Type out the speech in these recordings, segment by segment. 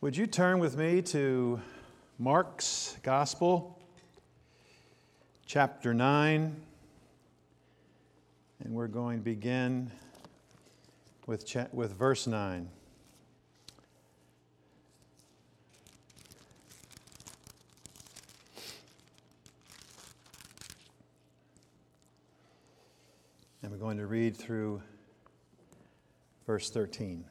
Would you turn with me to Mark's Gospel, chapter 9? And we're going to begin with, cha- with verse 9. And we're going to read through verse 13.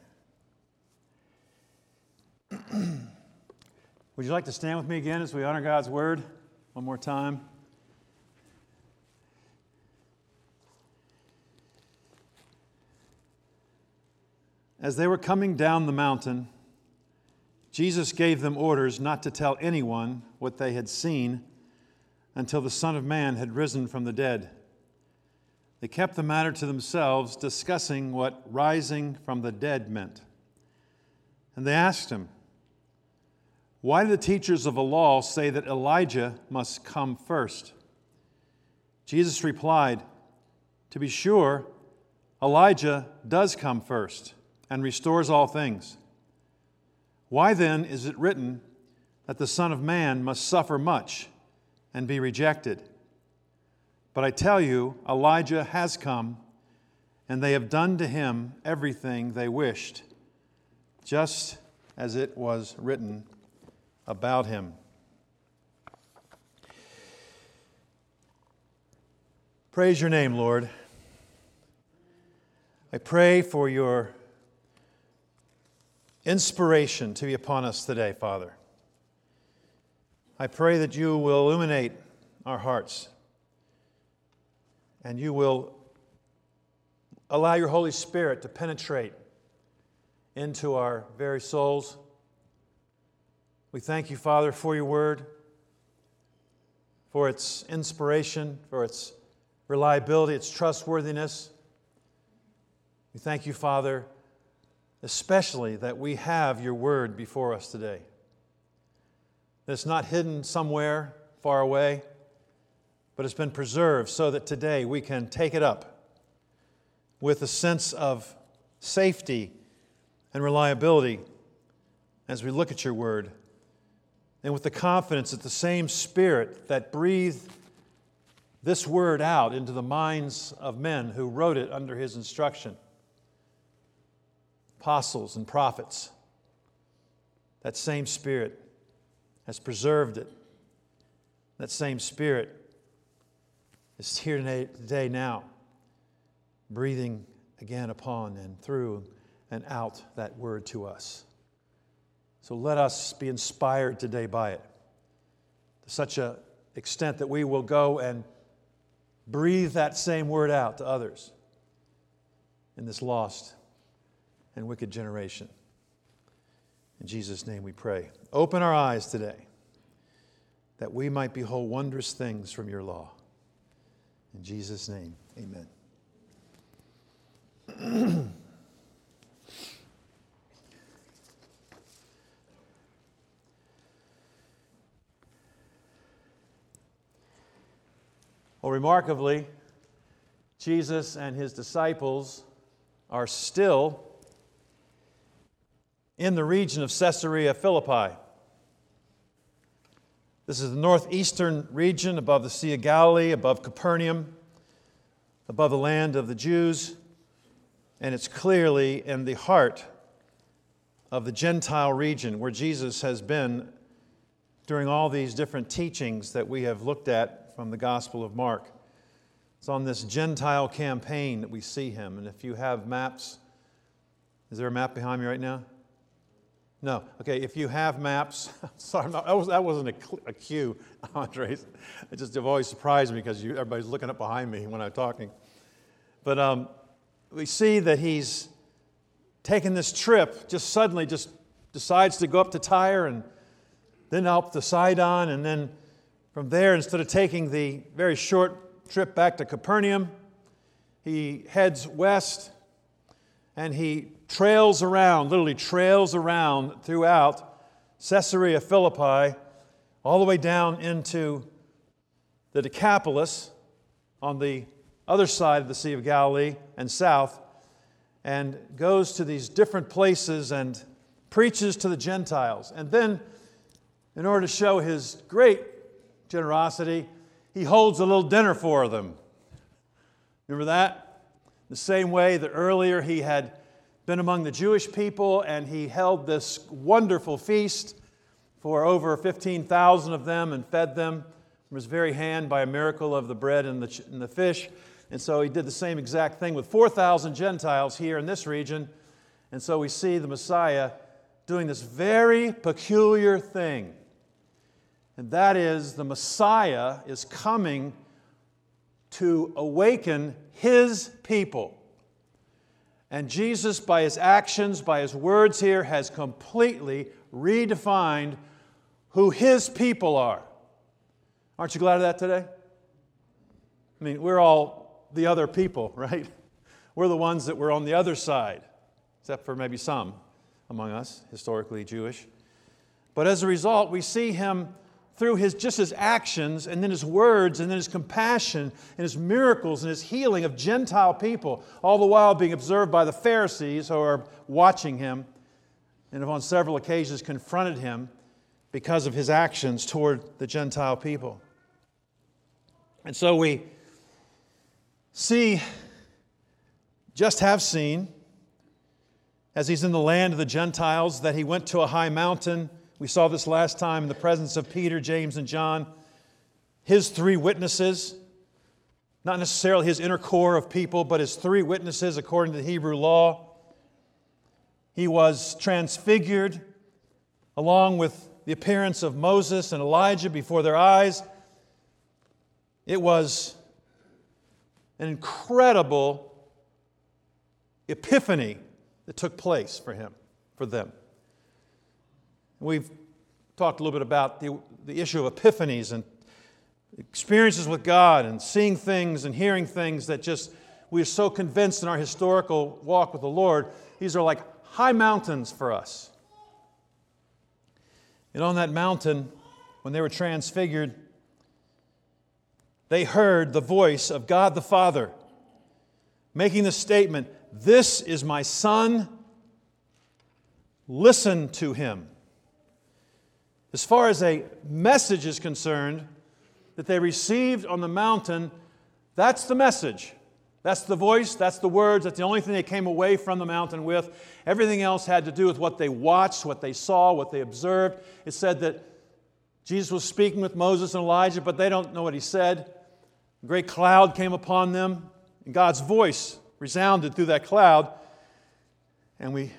Would you like to stand with me again as we honor God's word one more time? As they were coming down the mountain, Jesus gave them orders not to tell anyone what they had seen until the Son of Man had risen from the dead. They kept the matter to themselves, discussing what rising from the dead meant. And they asked him, Why do the teachers of the law say that Elijah must come first? Jesus replied, To be sure, Elijah does come first and restores all things. Why then is it written that the Son of Man must suffer much and be rejected? But I tell you, Elijah has come, and they have done to him everything they wished, just as it was written about him. Praise your name, Lord. I pray for your inspiration to be upon us today, Father. I pray that you will illuminate our hearts and you will allow your Holy Spirit to penetrate into our very souls. We thank you, Father, for your word, for its inspiration, for its reliability, its trustworthiness. We thank you, Father, especially that we have your word before us today. That it's not hidden somewhere far away but it's been preserved so that today we can take it up with a sense of safety and reliability as we look at your word, and with the confidence that the same Spirit that breathed this word out into the minds of men who wrote it under his instruction apostles and prophets that same Spirit has preserved it. That same Spirit is here today, now, breathing again upon and through and out that word to us. So let us be inspired today by it to such an extent that we will go and breathe that same word out to others in this lost and wicked generation. In Jesus' name we pray. Open our eyes today that we might behold wondrous things from your law. In Jesus' name, amen. well, remarkably, Jesus and his disciples are still in the region of Caesarea Philippi. This is the northeastern region above the Sea of Galilee, above Capernaum, above the land of the Jews, and it's clearly in the heart of the Gentile region where Jesus has been during all these different teachings that we have looked at from the Gospel of Mark. It's on this Gentile campaign that we see him. And if you have maps, is there a map behind me right now? No. Okay, if you have maps, sorry, that, was, wasn't a, a cue, Andres. It just always surprised me because you, everybody's looking up behind me when I'm talking. But um, we see that he's taken this trip, just suddenly just decides to go up to Tyre and then up to Sidon, and then from there, instead of taking the very short trip back to Capernaum, he heads west and he trails around, literally trails around throughout Caesarea Philippi, all the way down into the Decapolis on the other side of the Sea of Galilee and south, and goes to these different places and preaches to the Gentiles. And then, in order to show his great generosity, he holds a little dinner for them. Remember that? The same way that earlier he had been among the Jewish people and he held this wonderful feast for over 15,000 of them and fed them from his very hand by a miracle of the bread and the, and the fish. And so he did the same exact thing with 4,000 Gentiles here in this region. And so we see the Messiah doing this very peculiar thing. And that is, the Messiah is coming to awaken his people. And Jesus, by his actions, by his words here, has completely redefined who his people are. Aren't you glad of that today? I mean, we're all the other people, right? We're the ones that were on the other side, except for maybe some among us, historically Jewish. But as a result, we see him through his just his actions and then his words and then his compassion and his miracles and his healing of Gentile people, all the while being observed by the Pharisees who are watching him and have on several occasions confronted him because of his actions toward the Gentile people. And so we see, just have seen, as he's in the land of the Gentiles, that he went to a high mountain. We saw this last time in the presence of Peter, James, and John. His three witnesses, not necessarily his inner core of people, but his three witnesses according to the Hebrew law. He was transfigured along with the appearance of Moses and Elijah before their eyes. It was an incredible epiphany that took place for him, for them. We've talked a little bit about the, the issue of epiphanies and experiences with God and seeing things and hearing things that just we are so convinced in our historical walk with the Lord, these are like high mountains for us. And on that mountain, when they were transfigured, they heard the voice of God the Father making the statement, This is my Son, listen to him. As far as a message is concerned that they received on the mountain, that's the message. That's the voice, that's the words, that's the only thing they came away from the mountain with. Everything else had to do with what they watched, what they saw, what they observed. It said that Jesus was speaking with Moses and Elijah, but they don't know what he said. A great cloud came upon them, and God's voice resounded through that cloud. And we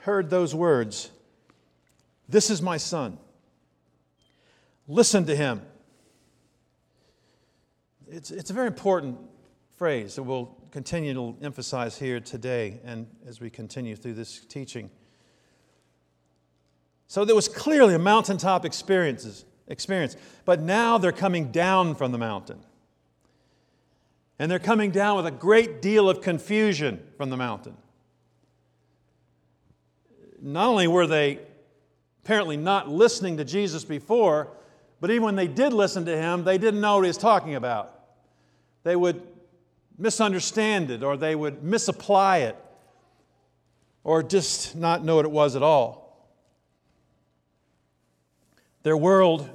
heard those words This is my son. Listen to him. It's, it's a very important phrase that we'll continue to emphasize here today and as we continue through this teaching. So there was clearly a mountaintop experiences, experience, but now they're coming down from the mountain. And they're coming down with a great deal of confusion from the mountain. Not only were they apparently not listening to Jesus before, but even when they did listen to him, they didn't know what he was talking about. They would misunderstand it or they would misapply it or just not know what it was at all. Their world,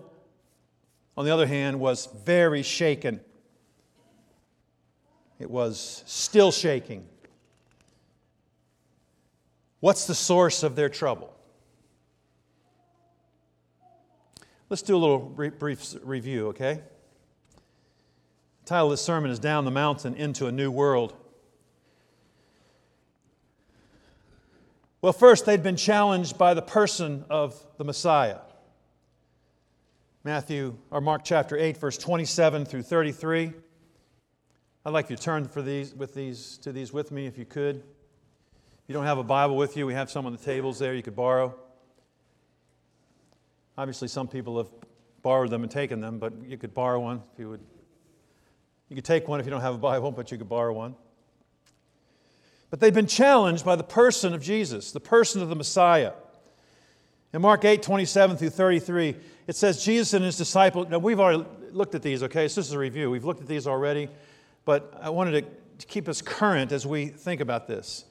on the other hand, was very shaken. It was still shaking. What's the source of their trouble? Let's do a little brief review, okay? The title of this sermon is Down the Mountain into a New World. Well, first, they'd been challenged by the person of the Messiah. Matthew or Mark chapter 8, verse 27 through 33. I'd like you to turn for these, with these, to these with me if you could. If you don't have a Bible with you, we have some on the tables there you could borrow. Obviously, some people have borrowed them and taken them, but you could borrow one if you would you could take one if you don't have a Bible, but you could borrow one. But they've been challenged by the person of Jesus, the person of the Messiah. In Mark 8, 27 through 33, it says Jesus and his disciples. Now, we've already looked at these, okay? So this is a review. We've looked at these already, but I wanted to keep us current as we think about this.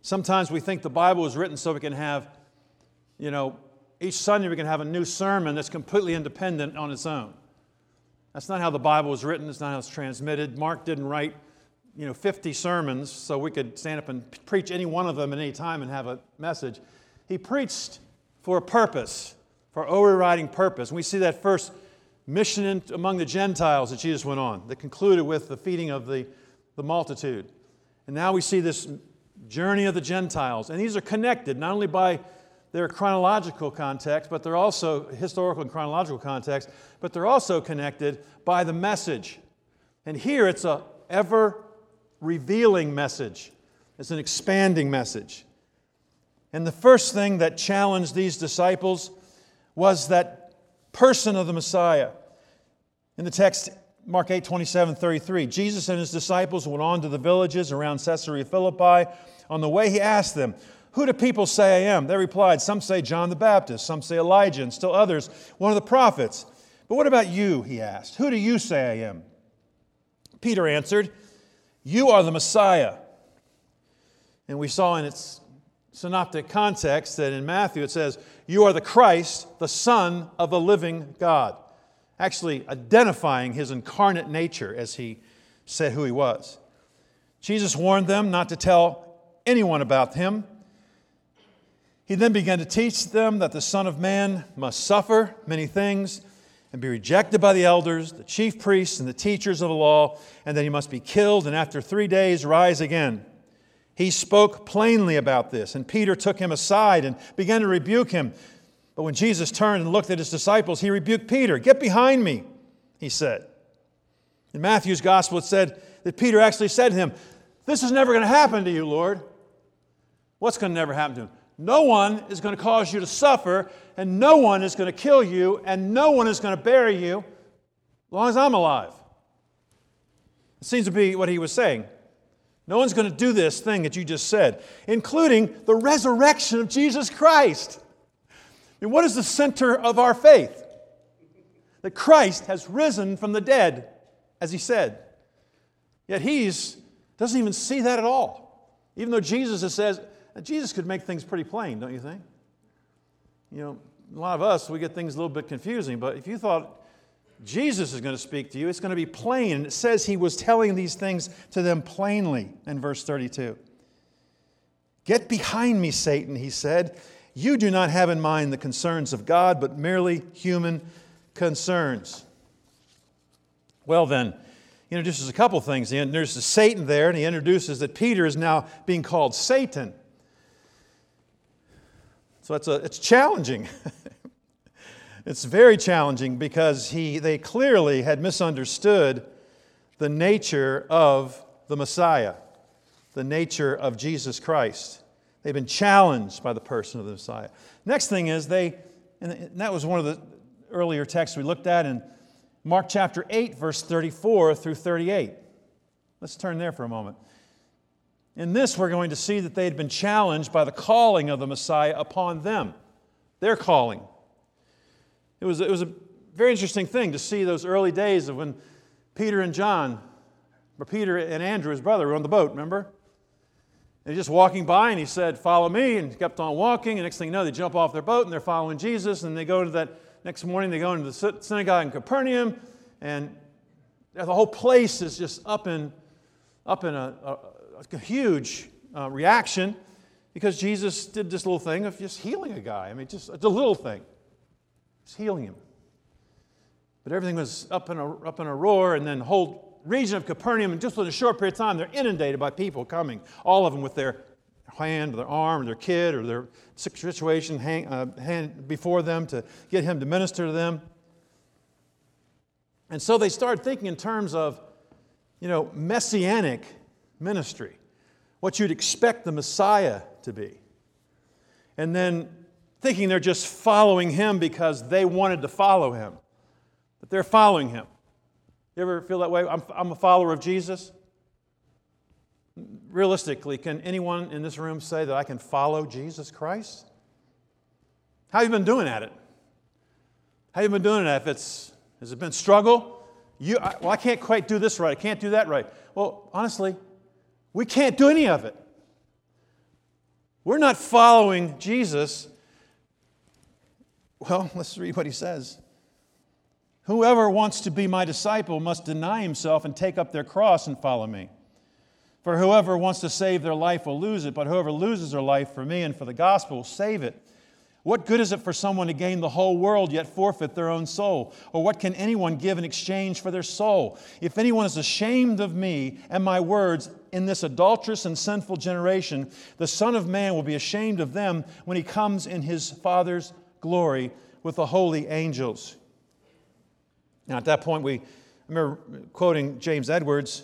Sometimes we think the Bible was written so we can have you know, each Sunday we can have a new sermon that's completely independent on its own. That's not how the Bible was written, it's not how it's transmitted. Mark didn't write, you know, 50 sermons so we could stand up and preach any one of them at any time and have a message. He preached for a purpose, for overriding purpose. And we see that first mission among the Gentiles that Jesus went on, that concluded with the feeding of the, the multitude. And now we see this journey of the Gentiles. And these are connected not only by their chronological context, but they're also historical and chronological context, but they're also connected by the message. And here it's a ever revealing message. It's an expanding message. And the first thing that challenged these disciples was that person of the Messiah. In the text, Mark 8, 27, 33, Jesus and his disciples went on to the villages around Caesarea Philippi. On the way, he asked them, who do people say I am? They replied, Some say John the Baptist, some say Elijah, and still others, one of the prophets. But what about you? He asked. Who do you say I am? Peter answered, You are the Messiah. And we saw in its synoptic context that in Matthew it says, You are the Christ, the Son of the living God. Actually, identifying his incarnate nature as he said who he was. Jesus warned them not to tell anyone about him he then began to teach them that the Son of Man must suffer many things and be rejected by the elders, the chief priests, and the teachers of the law, and that he must be killed and after three days rise again. He spoke plainly about this, and Peter took him aside and began to rebuke him. But when Jesus turned and looked at his disciples, he rebuked Peter. Get behind me, he said. In Matthew's gospel, it said that Peter actually said to him, This is never going to happen to you, Lord. What's going to never happen to him? No one is going to cause you to suffer, and no one is going to kill you, and no one is going to bury you as long as I'm alive. It seems to be what he was saying. No one's going to do this thing that you just said, including the resurrection of Jesus Christ. And what is the center of our faith? That Christ has risen from the dead, as he said. Yet he doesn't even see that at all. Even though Jesus says, Jesus could make things pretty plain, don't you think? You know, a lot of us, we get things a little bit confusing, but if you thought Jesus is going to speak to you, it's going to be plain. And it says he was telling these things to them plainly in verse 32. Get behind me, Satan, he said. You do not have in mind the concerns of God, but merely human concerns. Well, then, he introduces a couple things. He introduces Satan there, and he introduces that Peter is now being called Satan. So it's, a, it's challenging. it's very challenging because he, they clearly had misunderstood the nature of the Messiah, the nature of Jesus Christ. They've been challenged by the person of the Messiah. Next thing is they, and that was one of the earlier texts we looked at in Mark chapter 8, verse 34 through 38. Let's turn there for a moment. In this, we're going to see that they had been challenged by the calling of the Messiah upon them, their calling. It was, it was a very interesting thing to see those early days of when Peter and John, or Peter and Andrew, his brother, were on the boat, remember? And he's just walking by and he said, Follow me, and kept on walking. And next thing you know, they jump off their boat and they're following Jesus. And they go to that next morning, they go into the synagogue in Capernaum, and the whole place is just up in, up in a, a a huge uh, reaction because Jesus did this little thing of just healing a guy. I mean, just it's a little thing, just healing him. But everything was up in a, up in a roar, and then the whole region of Capernaum, and just in a short period of time, they're inundated by people coming, all of them with their hand, or their arm, or their kid, or their situation hang, uh, hand before them to get him to minister to them. And so they started thinking in terms of, you know, messianic ministry, what you'd expect the Messiah to be. And then thinking they're just following him because they wanted to follow him, but they're following him. You ever feel that way? I'm, I'm a follower of Jesus. Realistically, can anyone in this room say that I can follow Jesus Christ? How you been doing at it? How you been doing it? If it's has it been struggle? You, I, well, I can't quite do this right. I can't do that right. Well, honestly, we can't do any of it. We're not following Jesus Well, let's read what he says. Whoever wants to be my disciple must deny himself and take up their cross and follow me. For whoever wants to save their life will lose it, but whoever loses their life for me and for the gospel will save it. What good is it for someone to gain the whole world yet forfeit their own soul? Or what can anyone give in exchange for their soul? If anyone is ashamed of me and my words in this adulterous and sinful generation, the Son of Man will be ashamed of them when he comes in his Father's glory with the holy angels. Now, at that point, we I remember quoting James Edwards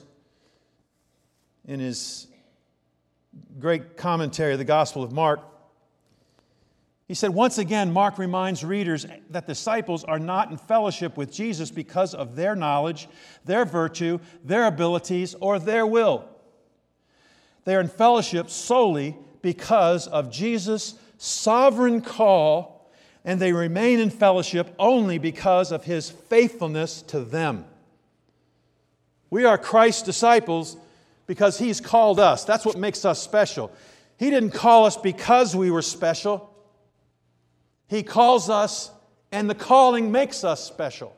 in his great commentary of the Gospel of Mark. He said, once again, Mark reminds readers that disciples are not in fellowship with Jesus because of their knowledge, their virtue, their abilities, or their will. They are in fellowship solely because of Jesus' sovereign call, and they remain in fellowship only because of his faithfulness to them. We are Christ's disciples because he's called us. That's what makes us special. He didn't call us because we were special. He calls us, and the calling makes us special.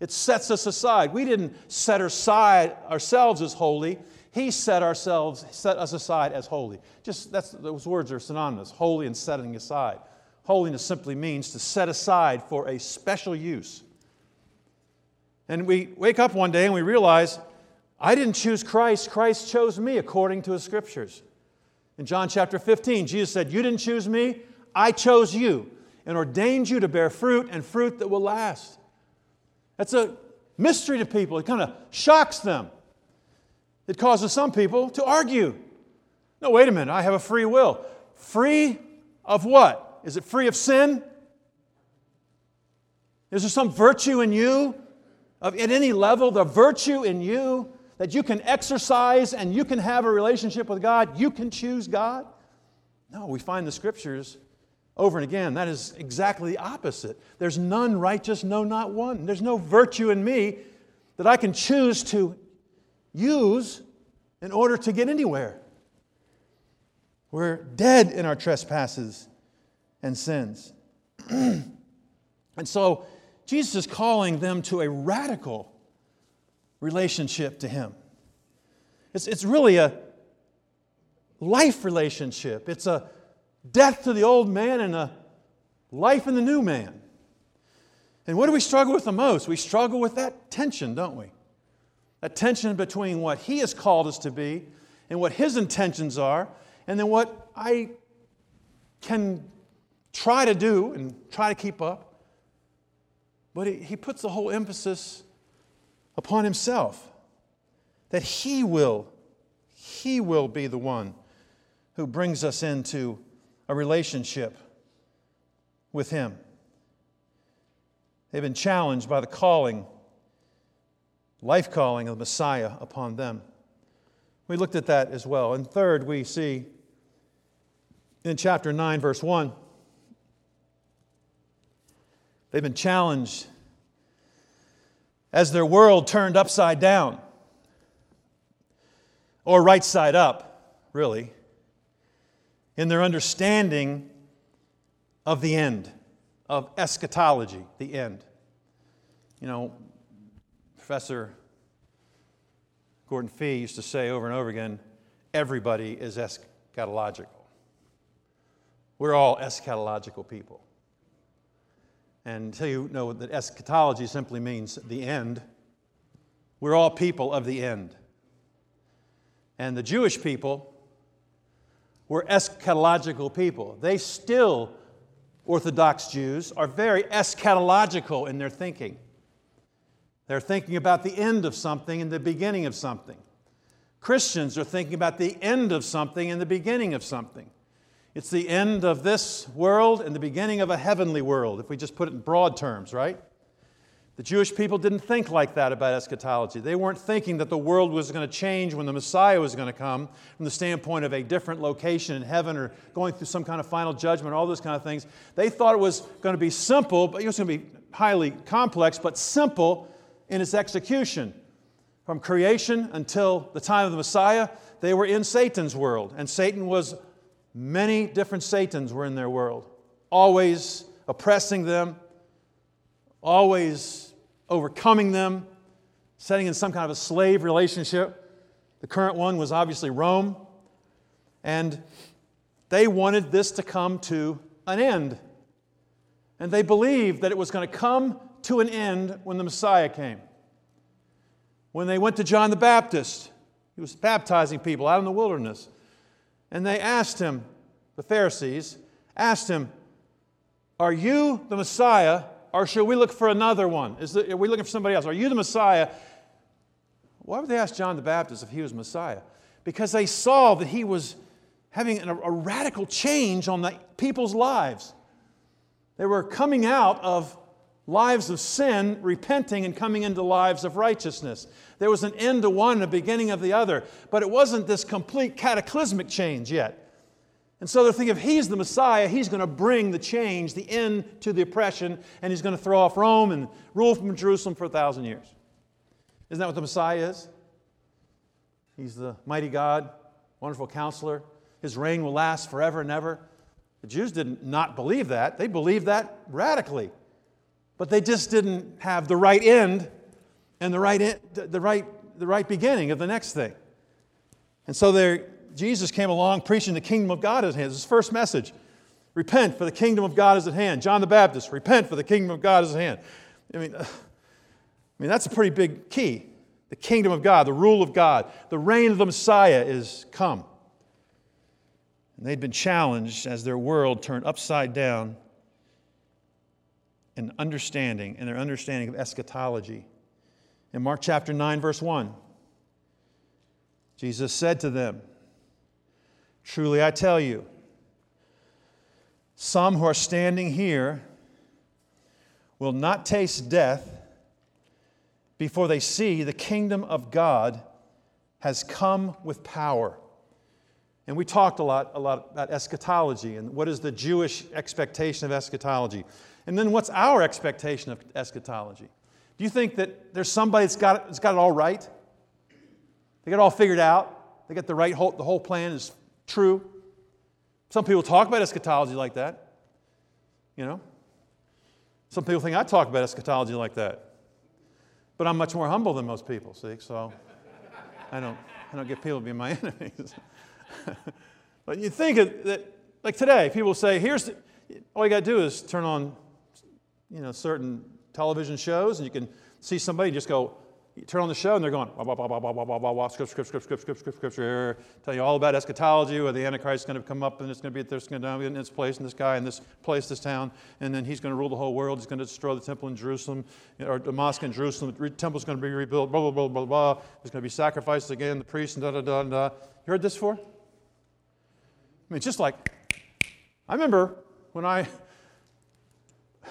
It sets us aside. We didn't set aside ourselves as holy. He set ourselves, set us aside as holy. Just that's those words are synonymous, holy and setting aside. Holiness simply means to set aside for a special use. And we wake up one day and we realize, I didn't choose Christ, Christ chose me according to his scriptures. In John chapter 15, Jesus said, You didn't choose me, I chose you and ordained you to bear fruit and fruit that will last. That's a mystery to people. It kind of shocks them. It causes some people to argue. No, wait a minute, I have a free will. Free of what? Is it free of sin? Is there some virtue in you, of, at any level, the virtue in you that you can exercise and you can have a relationship with God? You can choose God? No, we find the scriptures over and again, that is exactly the opposite. There's none righteous, no, not one. There's no virtue in me that I can choose to use in order to get anywhere. We're dead in our trespasses and sins. and so Jesus is calling them to a radical relationship to Him. It's, it's really a life relationship, it's a death to the old man and a life in the new man. And what do we struggle with the most? We struggle with that tension, don't we? That tension between what He has called us to be and what His intentions are, and then what I can try to do and try to keep up. But He puts the whole emphasis upon Himself that He will, He will be the one who brings us into a relationship with Him. They've been challenged by the calling, life calling of the Messiah upon them. We looked at that as well. And third, we see in chapter 9, verse 1, they've been challenged as their world turned upside down, or right side up, really in their understanding of the end, of eschatology, the end. You know, Professor Gordon Fee used to say over and over again everybody is eschatological. We're all eschatological people. And until you know that eschatology simply means the end, we're all people of the end. And the Jewish people were eschatological people. They still, Orthodox Jews, are very eschatological in their thinking. They're thinking about the end of something and the beginning of something. Christians are thinking about the end of something and the beginning of something. It's the end of this world and the beginning of a heavenly world, if we just put it in broad terms, right? The Jewish people didn't think like that about eschatology. They weren't thinking that the world was going to change when the Messiah was going to come from the standpoint of a different location in heaven or going through some kind of final judgment, all those kind of things. They thought it was going to be simple, but it was going to be highly complex, but simple in its execution. From creation until the time of the Messiah, they were in Satan's world. And Satan was, many different Satans were in their world, always oppressing them, always overcoming them, setting in some kind of a slave relationship. The current one was obviously Rome. And they wanted this to come to an end. And they believed that it was going to come to an end when the Messiah came. When they went to John the Baptist, he was baptizing people out in the wilderness. And they asked him, the Pharisees asked him, Are you the Messiah, or should we look for another one? Is the, are we looking for somebody else? Are you the Messiah? Why would they ask John the Baptist if he was Messiah? Because they saw that he was having a, a radical change on the people's lives. They were coming out of lives of sin, repenting, and coming into lives of righteousness. There was an end to one and a beginning of the other, but it wasn't this complete cataclysmic change yet. And so they're thinking if he's the Messiah, he's going to bring the change, the end to the oppression, and he's going to throw off Rome and rule from Jerusalem for a thousand years. Isn't that what the Messiah is? He's the mighty God, wonderful counselor. His reign will last forever and ever. The Jews did not believe that. They believed that radically. But they just didn't have the right end and the right, the right, the right beginning of the next thing. And so there, Jesus came along preaching the kingdom of God is at hand. His first message repent, for the kingdom of God is at hand. John the Baptist, repent, for the kingdom of God is at hand. I mean, I mean, that's a pretty big key. The kingdom of God, the rule of God, the reign of the Messiah is come. And they'd been challenged as their world turned upside down in understanding, and their understanding of eschatology. In Mark chapter 9, verse 1, Jesus said to them, Truly I tell you, some who are standing here will not taste death before they see the kingdom of God has come with power. And we talked a lot, a lot about eschatology and what is the Jewish expectation of eschatology. And then what's our expectation of eschatology? Do you think that there's somebody that's got, it, that's got it all right? They got it all figured out? They got the right whole, the whole plan is true? Some people talk about eschatology like that. You know? Some people think I talk about eschatology like that. But I'm much more humble than most people, see? So I don't, I don't get people to be my enemies. but you think that, like today, people say, here's, the, all you got to do is turn on you know, certain television shows, and you can see somebody and just go, you turn on the show, and they're going, blah, blah, blah, blah, blah, blah, blah, blah, script, script, script, script, script, script, scripture, tell you all about eschatology, where the Antichrist is going to come up, and it's going to be at this, going to be in this place, and this guy, in this place, this town, and then he's going to rule the whole world. He's going to destroy the temple in Jerusalem, or the mosque in Jerusalem. The temple's going to be rebuilt, blah, blah, blah, blah, blah. There's going to be sacrifices again, the priests, and da, da, da, da. You heard this before? I mean, just like, I remember when I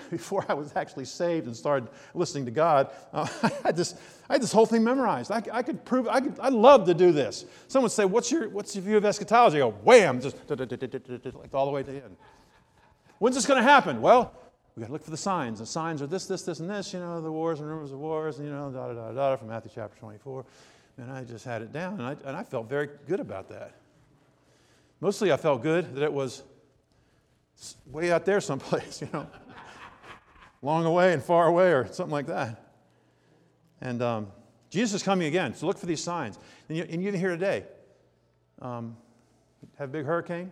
before I was actually saved and started listening to God, uh, I, had this, I had this whole thing memorized. I, I could prove, I, could, I love to do this. Someone would say, what's your, what's your view of eschatology? I go, wham, just like all the way to the end. When's this going to happen? Well, we got to look for the signs. The signs are this, this, this, and this, you know, the wars and rumors of wars, and, you know, da, da, da, da, from Matthew chapter 24. And I just had it down, and I, and I felt very good about that. Mostly I felt good that it was way out there someplace, you know long away and far away or something like that. And um, Jesus is coming again, so look for these signs. And, you, and even here today, um, have a big hurricane.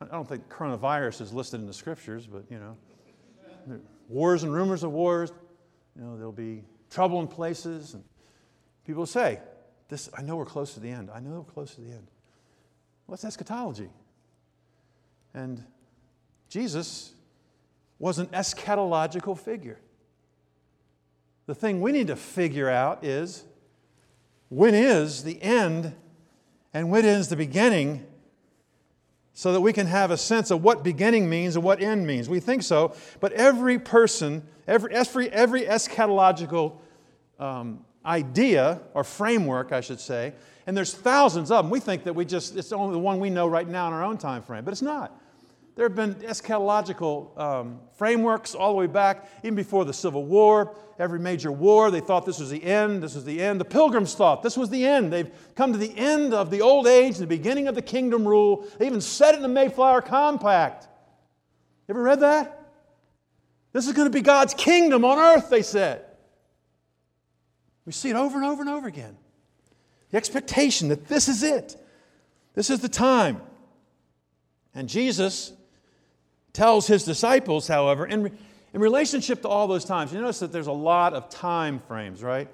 I don't think coronavirus is listed in the scriptures, but you know, wars and rumors of wars. You know, there'll be trouble in places, and people say, "This, I know we're close to the end. I know we're close to the end." What's eschatology? And Jesus was an eschatological figure. The thing we need to figure out is when is the end and when is the beginning so that we can have a sense of what beginning means and what end means. We think so, but every person, every, every, every eschatological um, idea or framework, I should say, and there's thousands of them. We think that we just, it's only the one we know right now in our own time frame, but it's not. There have been eschatological um, frameworks all the way back, even before the Civil War. Every major war, they thought this was the end. This was the end. The Pilgrims thought this was the end. They've come to the end of the old age, the beginning of the kingdom rule. They even said it in the Mayflower Compact. You ever read that? This is going to be God's kingdom on earth, they said. We see it over and over and over again. The expectation that this is it, this is the time. And Jesus tells his disciples, however, in, in relationship to all those times, you notice that there's a lot of time frames, right?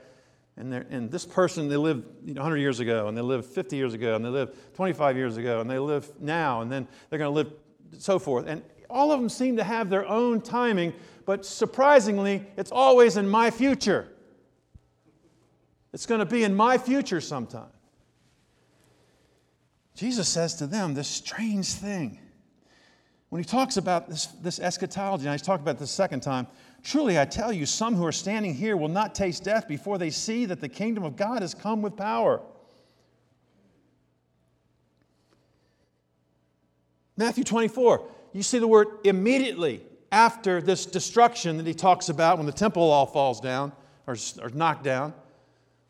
And, and this person, they lived you know, 100 years ago, and they lived 50 years ago, and they lived 25 years ago, and they live now, and then they're going to live so forth. And all of them seem to have their own timing, but surprisingly, it's always in my future. It's going to be in my future sometime. Jesus says to them this strange thing. When he talks about this, this eschatology, and he's talking about this second time, truly I tell you, some who are standing here will not taste death before they see that the kingdom of God has come with power. Matthew 24, you see the word immediately after this destruction that he talks about when the temple all falls down or, or knocked down.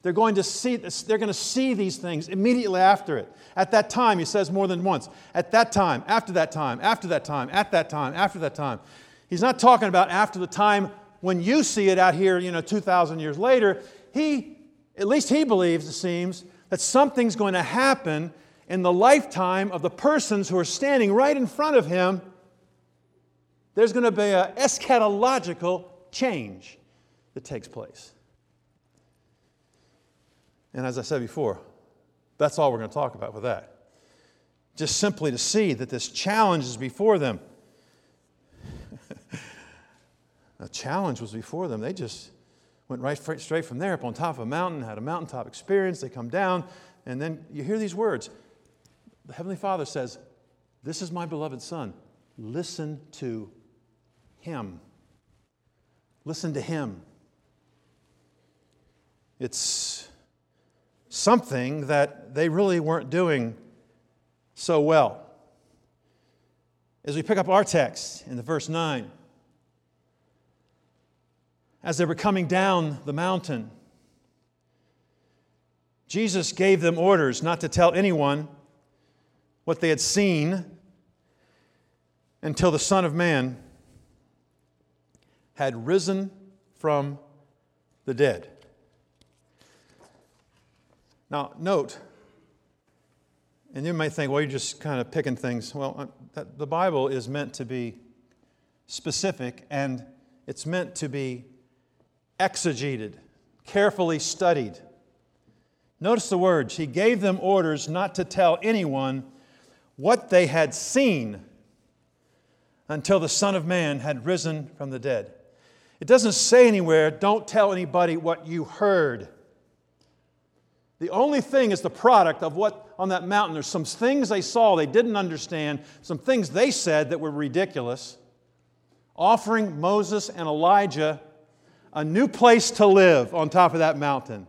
They're going to see this, they're going to see these things immediately after it. At that time, he says more than once. At that time, after that time, after that time, at that time, after that time. He's not talking about after the time when you see it out here, you know, 2,000 years later. He, at least he believes, it seems, that something's going to happen in the lifetime of the persons who are standing right in front of him. There's going to be an eschatological change that takes place. And as I said before, that's all we're going to talk about with that. Just simply to see that this challenge is before them. a challenge was before them. They just went right straight from there up on top of a mountain, had a mountaintop experience. They come down, and then you hear these words. The Heavenly Father says, This is my beloved Son. Listen to him. Listen to him. It's something that they really weren't doing so well. As we pick up our text in the verse 9, as they were coming down the mountain, Jesus gave them orders not to tell anyone what they had seen until the Son of Man had risen from the dead. Now, note, and you might think, well, you're just kind of picking things. Well, uh, the Bible is meant to be specific and it's meant to be exegeted, carefully studied. Notice the words. He gave them orders not to tell anyone what they had seen until the Son of Man had risen from the dead. It doesn't say anywhere, don't tell anybody what you heard. The only thing is the product of what on that mountain. There's some things they saw they didn't understand, some things they said that were ridiculous. Offering Moses and Elijah a new place to live on top of that mountain.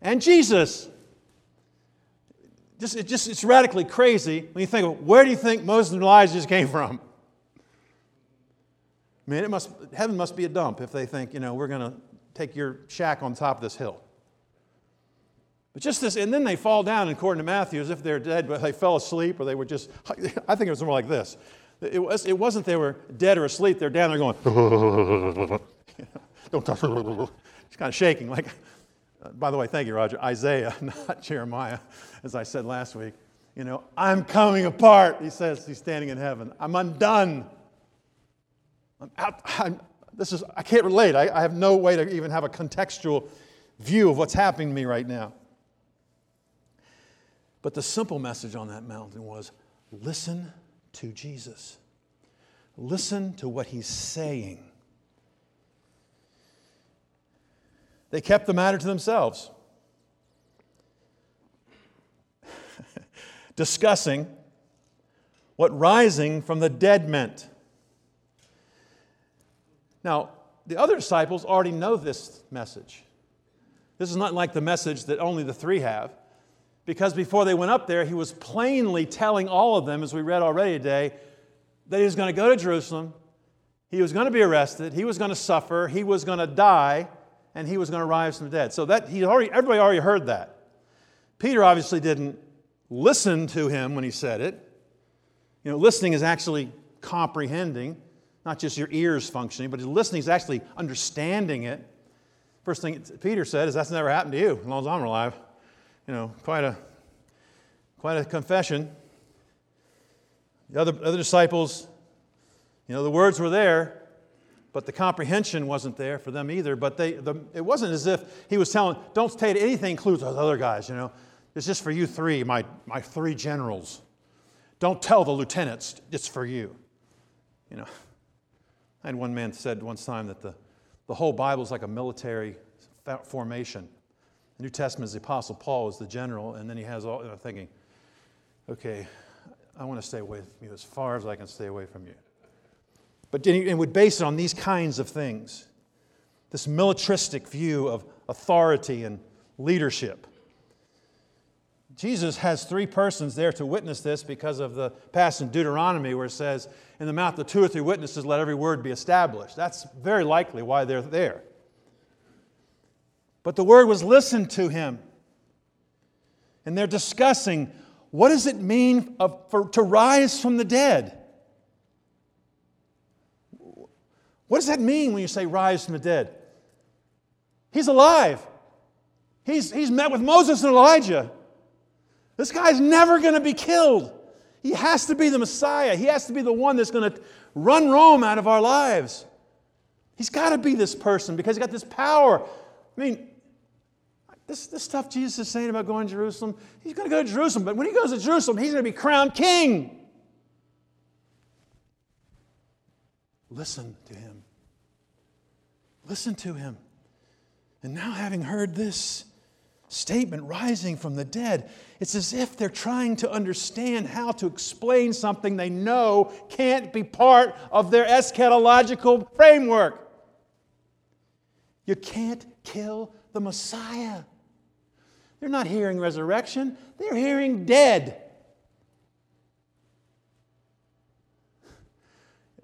And Jesus. Just, it just, it's radically crazy when you think of where do you think Moses and Elijah just came from? Man, it must, heaven must be a dump if they think, you know, we're going to take your shack on top of this hill. But just this, and then they fall down, according to Matthew, as if they're dead, but they fell asleep, or they were just, I think it was more like this. It, was, it wasn't they were dead or asleep, they're down there going, don't touch, it's kind of shaking. Like, uh, by the way, thank you, Roger. Isaiah, not Jeremiah, as I said last week. You know, I'm coming apart, he says, he's standing in heaven. I'm undone. I'm out. I'm, this is, I can't relate. I, I have no way to even have a contextual view of what's happening to me right now. But the simple message on that mountain was listen to Jesus, listen to what he's saying. They kept the matter to themselves, discussing what rising from the dead meant. Now, the other disciples already know this message. This is not like the message that only the three have. Because before they went up there, he was plainly telling all of them, as we read already today, that he was going to go to Jerusalem, he was going to be arrested, he was going to suffer, he was going to die, and he was going to rise from the dead. So that he already, everybody already heard that. Peter obviously didn't listen to him when he said it. You know, listening is actually comprehending. not just your ears functioning, but listening is actually understanding it. First thing Peter said is, That's never happened to you as long as I'm alive. You know, quite a, quite a confession. The other, other disciples, you know, the words were there, but the comprehension wasn't there for them either. But they, the, it wasn't as if he was telling, don't take anything includes those other guys, you know. It's just for you three, my, my three generals. Don't tell the lieutenants, it's for you. You know, I had one man said one time that the, the whole Bible is like a military formation. New Testament is the Apostle Paul is the general, and then he has all, know, thinking, okay, I want to stay away from you as far as I can stay away from you. But it would base it on these kinds of things this militaristic view of authority and leadership. Jesus has three persons there to witness this because of the passage in Deuteronomy where it says, In the mouth of two or three witnesses, let every word be established. That's very likely why they're there. But the word was listened to him. And they're discussing what does it mean of, for, to rise from the dead? What does that mean when you say rise from the dead? He's alive. He's, he's met with Moses and Elijah. This guy's never going to be killed. He has to be the Messiah. He has to be the one that's going to run Rome out of our lives. He's got to be this person because he's got this power. I mean, this, this stuff Jesus is saying about going to Jerusalem, he's going to go to Jerusalem, but when he goes to Jerusalem, he's going to be crowned king. Listen to him. Listen to him. And now, having heard this statement, rising from the dead, it's as if they're trying to understand how to explain something they know can't be part of their eschatological framework. You can't kill the Messiah. They're not hearing resurrection, they're hearing dead.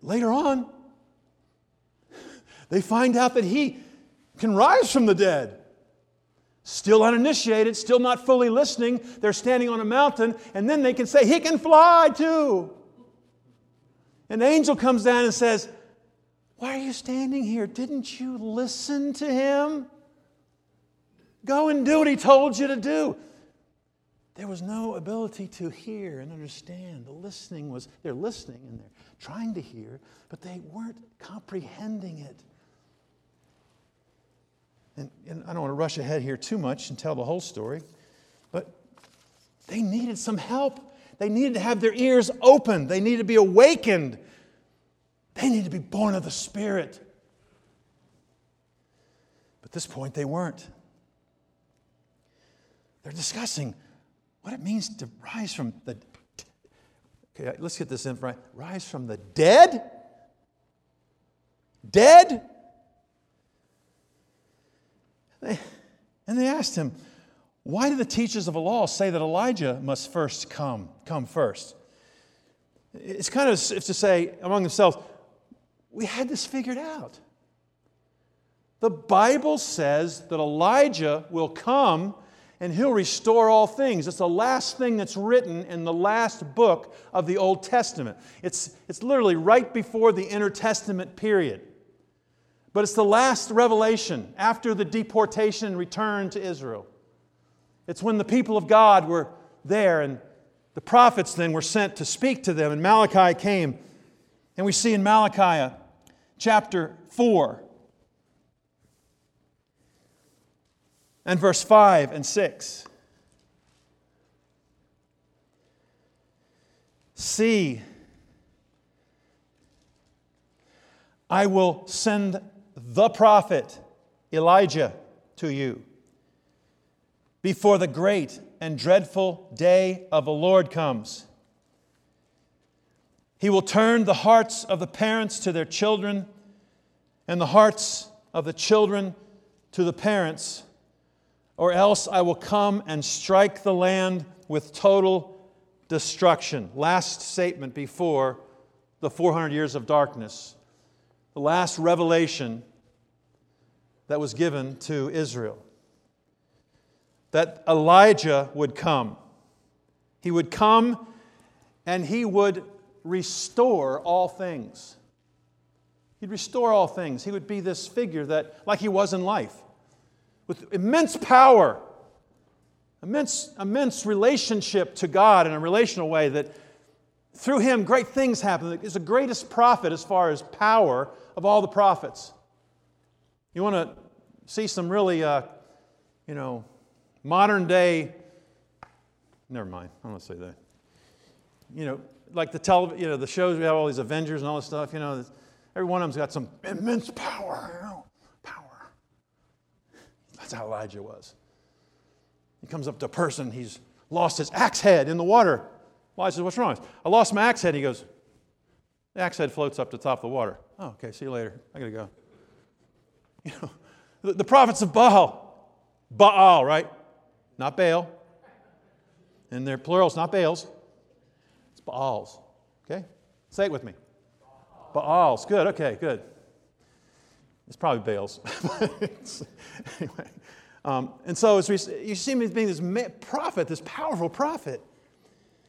Later on, they find out that he can rise from the dead. Still uninitiated, still not fully listening. They're standing on a mountain, and then they can say, He can fly too. An angel comes down and says, Why are you standing here? Didn't you listen to him? Go and do what he told you to do. There was no ability to hear and understand. The listening was, they're listening and they're trying to hear, but they weren't comprehending it. And, and I don't want to rush ahead here too much and tell the whole story, but they needed some help. They needed to have their ears open, they needed to be awakened, they needed to be born of the Spirit. But at this point, they weren't. They're discussing what it means to rise from the Okay, uh, let's get this in right. Rise from the dead? Dead? They, and they asked him, Why do the teachers of the law say that Elijah must first come, come first? It's kind of as if to say among themselves, We had this figured out. The Bible says that Elijah will come and he'll restore all things. It's the last thing that's written in the last book of the Old Testament. It's, it's literally right before the intertestament period. But it's the last revelation after the deportation and return to Israel. It's when the people of God were there and the prophets then were sent to speak to them, and Malachi came. And we see in Malachi chapter 4, and verse 5 and 6. See, I will send the prophet Elijah to you before the great and dreadful day of the Lord comes. He will turn the hearts of the parents to their children and the hearts of the children to the parents or else I will come and strike the land with total destruction. Last statement before the 400 years of darkness, the last revelation that was given to Israel. That Elijah would come. He would come and he would restore all things. He'd restore all things. He would be this figure that, like he was in life, with immense power, immense, immense relationship to God in a relational way that through him great things happen. He's the greatest prophet as far as power of all the prophets. You want to see some really, uh, you know, modern day, never mind, I don't want to say that. You know, like the tele, you know, the shows we have all these Avengers and all this stuff, you know, every one of them's got some immense power, power. That's how Elijah was. He comes up to a person, he's lost his axe head in the water. Elijah says, What's wrong? I lost my axe head. He goes, The axe head floats up to the top of the water. Oh, okay, see you later. I gotta go. You know, the, the prophets of Baal, Baal, right? Not Baal. And they're plurals, not Baals. It's Baals. Okay? Say it with me. Baals. Good, okay, good. It's probably Baals. anyway. Um, and so as we, you see him as being this prophet, this powerful prophet.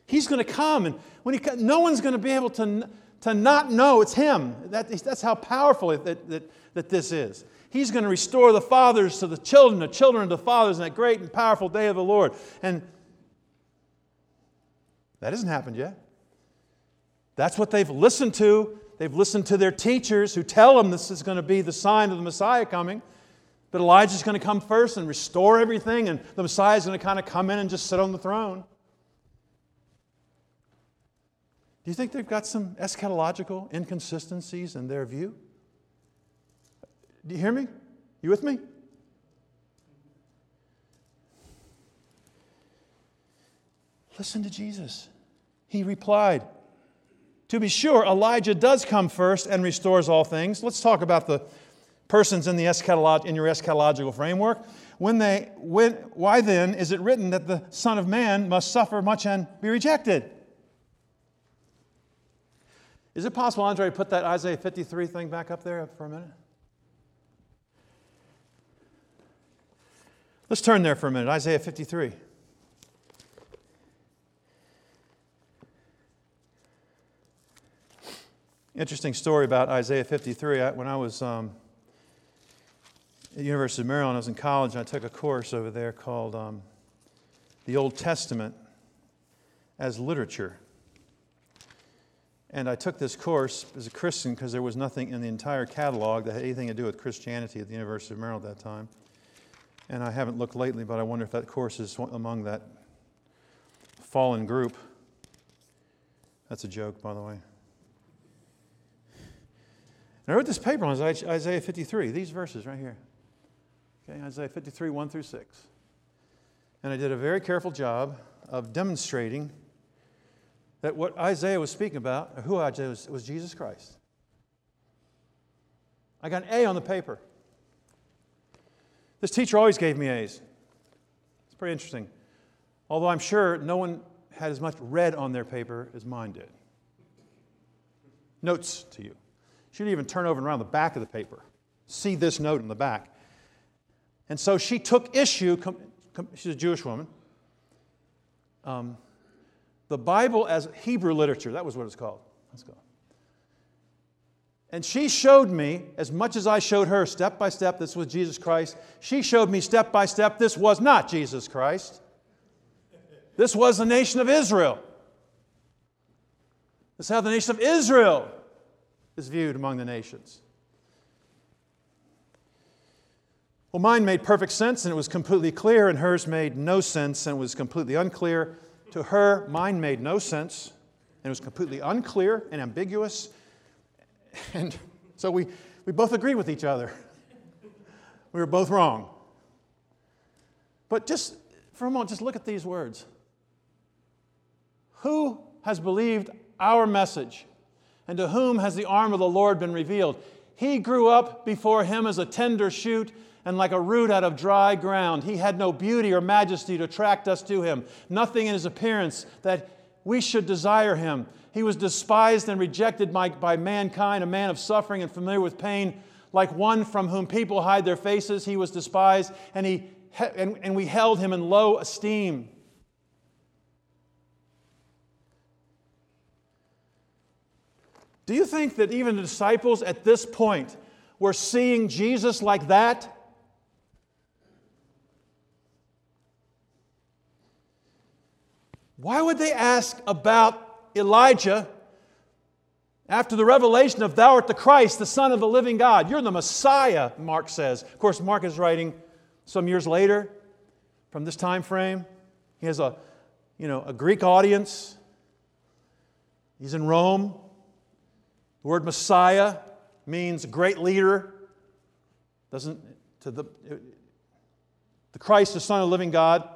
He's going to come, and when he no one's going to be able to, to not know it's him. That, that's how powerful that, that, that this is. He's going to restore the fathers to the children, the children to the fathers in that great and powerful day of the Lord. And that hasn't happened yet. That's what they've listened to. They've listened to their teachers who tell them this is going to be the sign of the Messiah coming. But Elijah's going to come first and restore everything, and the Messiah is going to kind of come in and just sit on the throne. Do you think they've got some eschatological inconsistencies in their view? Do you hear me? You with me? Listen to Jesus. He replied, To be sure, Elijah does come first and restores all things. Let's talk about the persons in, the eschatolog- in your eschatological framework. When they, when, why then is it written that the Son of Man must suffer much and be rejected? Is it possible, Andre, to put that Isaiah 53 thing back up there for a minute? Let's turn there for a minute. Isaiah 53. Interesting story about Isaiah 53. when I was um, at the University of Maryland, I was in college, and I took a course over there called um, The Old Testament as Literature. And I took this course as a Christian because there was nothing in the entire catalog that had anything to do with Christianity at the University of Maryland at that time. And I haven't looked lately, but I wonder if that course is among that fallen group. That's a joke, by the way. And I wrote this paper on Isaiah 53, these verses right here. Okay, Isaiah 53, 1 through 6. And I did a very careful job of demonstrating that what Isaiah was speaking about, or who Isaiah was, was Jesus Christ. I got an A on the paper. This teacher always gave me A's. It's pretty interesting. Although I'm sure no one had as much red on their paper as mine did. Notes to you. She'd even turn over and around the back of the paper. See this note in the back. And so she took issue, she's a Jewish woman. Um, the Bible as Hebrew literature. That was what it's called. Let's go. And she showed me, as much as I showed her step by step, this was Jesus Christ, she showed me step by step, this was not Jesus Christ. This was the nation of Israel. This is how the nation of Israel is viewed among the nations. Well, mine made perfect sense and it was completely clear, and hers made no sense and was completely unclear. To her, mine made no sense and it was completely unclear and ambiguous. And so we, we both agreed with each other. We were both wrong. But just for a moment, just look at these words. Who has believed our message? And to whom has the arm of the Lord been revealed? He grew up before him as a tender shoot and like a root out of dry ground. He had no beauty or majesty to attract us to him, nothing in his appearance that we should desire him. He was despised and rejected by, by mankind, a man of suffering and familiar with pain. Like one from whom people hide their faces, he was despised, and, he, and, and we held him in low esteem. Do you think that even the disciples at this point were seeing Jesus like that? Why would they ask about Elijah after the revelation of Thou art the Christ, the Son of the living God? You're the Messiah, Mark says. Of course, Mark is writing some years later from this time frame. He has a, you know, a Greek audience. He's in Rome. The word Messiah means great leader. Doesn't to the the Christ, the Son of the living God.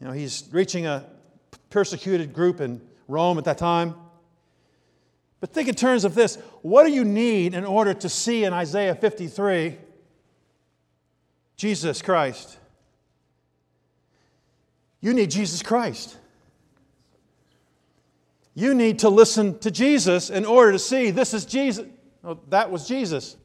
You know, he's reaching a persecuted group in Rome at that time. But think in terms of this what do you need in order to see in Isaiah 53 Jesus Christ? You need Jesus Christ. You need to listen to Jesus in order to see this is Jesus. Oh, that was Jesus.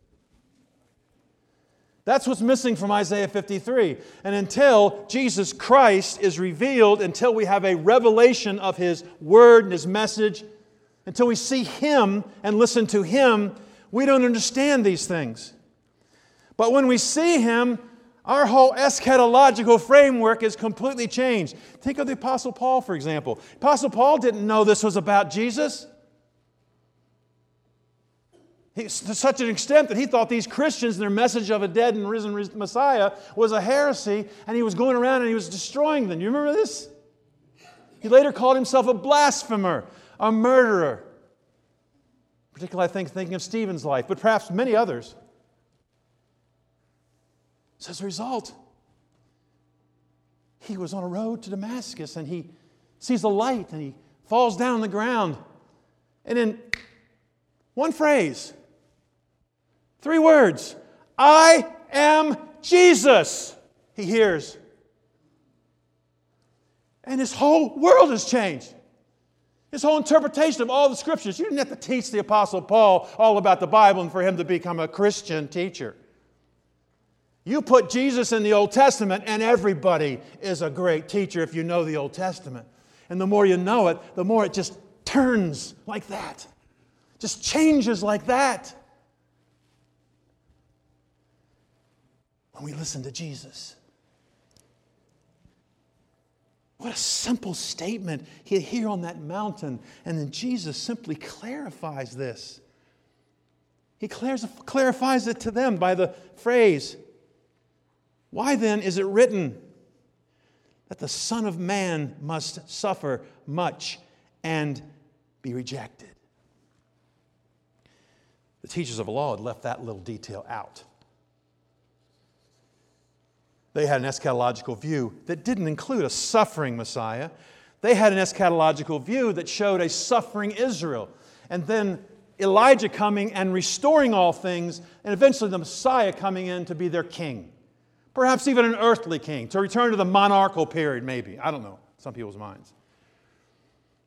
That's what's missing from Isaiah 53. And until Jesus Christ is revealed, until we have a revelation of His Word and His message, until we see Him and listen to Him, we don't understand these things. But when we see Him, our whole eschatological framework is completely changed. Think of the Apostle Paul, for example. Apostle Paul didn't know this was about Jesus. He, to such an extent that he thought these Christians and their message of a dead and risen Messiah was a heresy, and he was going around and he was destroying them. You remember this? He later called himself a blasphemer, a murderer. Particularly, I think, thinking of Stephen's life, but perhaps many others. So, as a result, he was on a road to Damascus and he sees a light and he falls down on the ground. And in one phrase, Three words I am Jesus, he hears. And his whole world has changed. His whole interpretation of all the scriptures. You didn't have to teach the Apostle Paul all about the Bible and for him to become a Christian teacher. You put Jesus in the Old Testament, and everybody is a great teacher if you know the Old Testament. And the more you know it, the more it just turns like that, just changes like that. when we listen to Jesus. What a simple statement he here on that mountain. And then Jesus simply clarifies this. He clarifies it to them by the phrase, Why then is it written that the Son of Man must suffer much and be rejected? The teachers of the law had left that little detail out. They had an eschatological view that didn't include a suffering Messiah. They had an eschatological view that showed a suffering Israel. And then Elijah coming and restoring all things, and eventually the Messiah coming in to be their king. Perhaps even an earthly king, to return to the monarchical period, maybe. I don't know, some people's minds.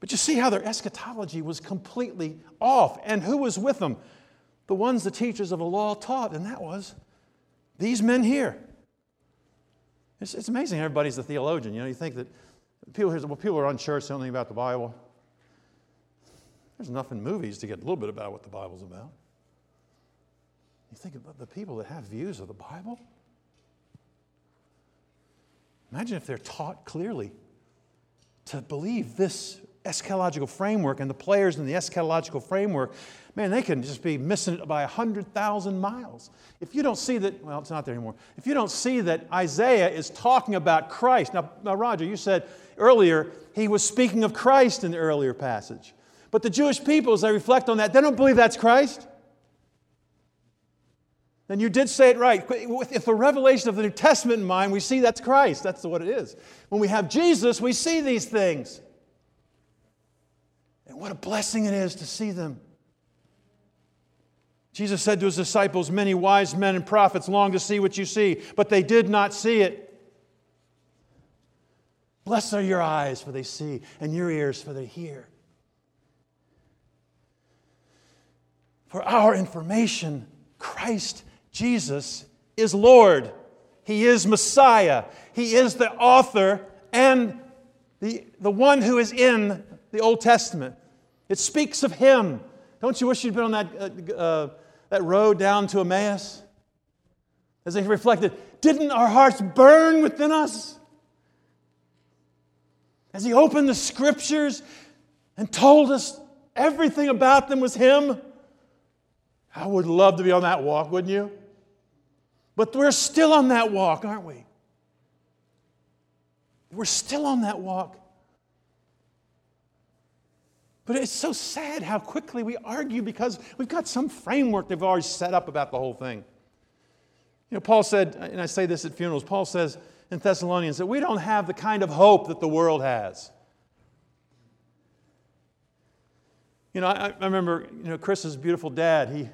But you see how their eschatology was completely off. And who was with them? The ones the teachers of the law taught, and that was these men here. It's, it's amazing everybody's a theologian. You know, you think that people here, well, people are unchurched, don't think about the Bible. There's enough in movies to get a little bit about what the Bible's about. You think about the people that have views of the Bible. Imagine if they're taught clearly to believe this eschatological framework and the players in the eschatological framework, man, they can just be missing it by 100,000 miles. If you don't see that, well, it's not there anymore. If you don't see that Isaiah is talking about Christ, now, now Roger, you said earlier he was speaking of Christ in the earlier passage. But the Jewish people, as they reflect on that, they don't believe that's Christ. Then you did say it right. If the revelation of the New Testament in mind, we see that's Christ. That's what it is. When we have Jesus, we see these things. And what a blessing it is to see them. Jesus said to his disciples, Many wise men and prophets long to see what you see, but they did not see it. Blessed are your eyes, for they see, and your ears, for they hear. For our information, Christ Jesus is Lord. He is Messiah. He is the author and the, the one who is in the Old Testament. It speaks of him Don't you wish you'd been on that, uh, uh, that road down to Emmaus? As they reflected, didn't our hearts burn within us? As he opened the scriptures and told us everything about them was him. I would love to be on that walk, wouldn't you? But we're still on that walk, aren't we? We're still on that walk. But it's so sad how quickly we argue because we've got some framework they've already set up about the whole thing. You know, Paul said, and I say this at funerals, Paul says in Thessalonians that we don't have the kind of hope that the world has. You know, I, I remember, you know, Chris's beautiful dad, he,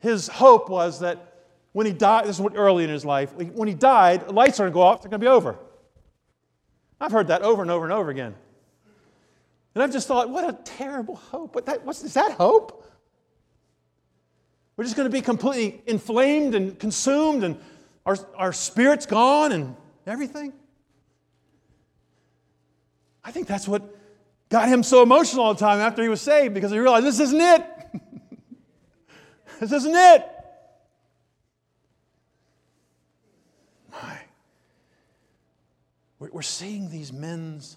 his hope was that when he died, this is early in his life, when he died, lights are going to go off, they're going to be over. I've heard that over and over and over again. And I've just thought, what a terrible hope. What that, what's, is that hope? We're just going to be completely inflamed and consumed, and our, our spirit's gone and everything? I think that's what got him so emotional all the time after he was saved because he realized this isn't it. this isn't it. We're seeing these men's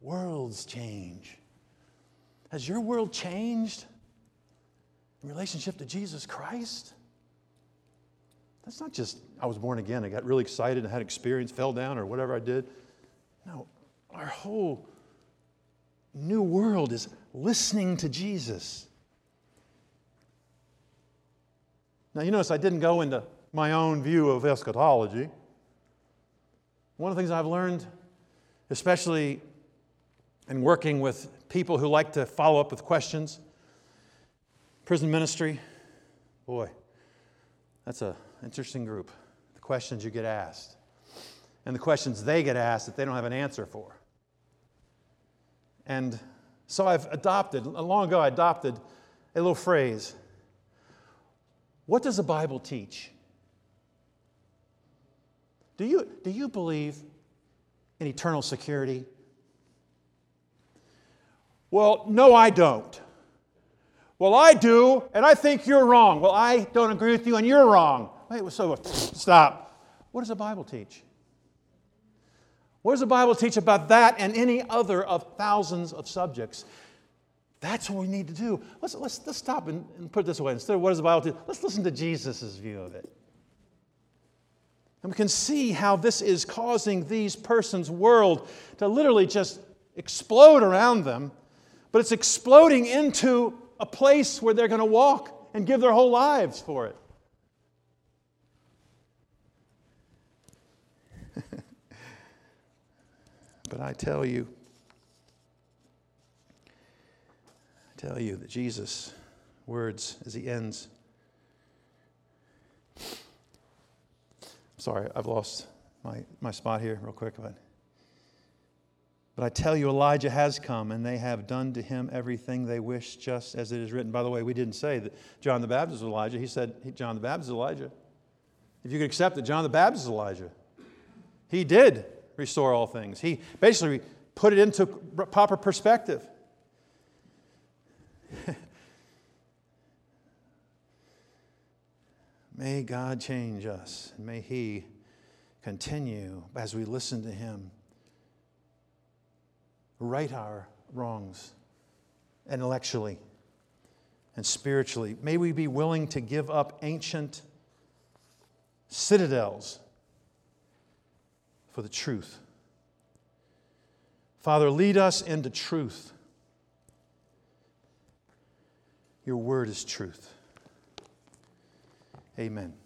worlds change. Has your world changed in relationship to Jesus Christ? That's not just, I was born again, I got really excited and had experience, fell down, or whatever I did. No, our whole new world is listening to Jesus. Now, you notice I didn't go into my own view of eschatology. One of the things I've learned, especially in working with people who like to follow up with questions, prison ministry, boy, that's an interesting group. The questions you get asked, and the questions they get asked that they don't have an answer for. And so I've adopted, long ago, I adopted a little phrase What does the Bible teach? Do you, do you believe in eternal security? Well, no, I don't. Well, I do, and I think you're wrong. Well, I don't agree with you, and you're wrong. Wait, so stop. What does the Bible teach? What does the Bible teach about that and any other of thousands of subjects? That's what we need to do. Let's, let's, let's stop and, and put it this way. Instead of what does the Bible teach, let's listen to Jesus' view of it. And we can see how this is causing these persons' world to literally just explode around them, but it's exploding into a place where they're going to walk and give their whole lives for it. but I tell you, I tell you that Jesus' words as he ends Sorry, I've lost my, my spot here real quick. But, but I tell you, Elijah has come, and they have done to him everything they wish, just as it is written. By the way, we didn't say that John the Baptist was Elijah. He said John the Baptist is Elijah. If you could accept that John the Baptist is Elijah, he did restore all things. He basically put it into proper perspective. May God change us, and may He continue as we listen to Him. Right our wrongs intellectually and spiritually. May we be willing to give up ancient citadels for the truth. Father, lead us into truth. Your word is truth. Amen.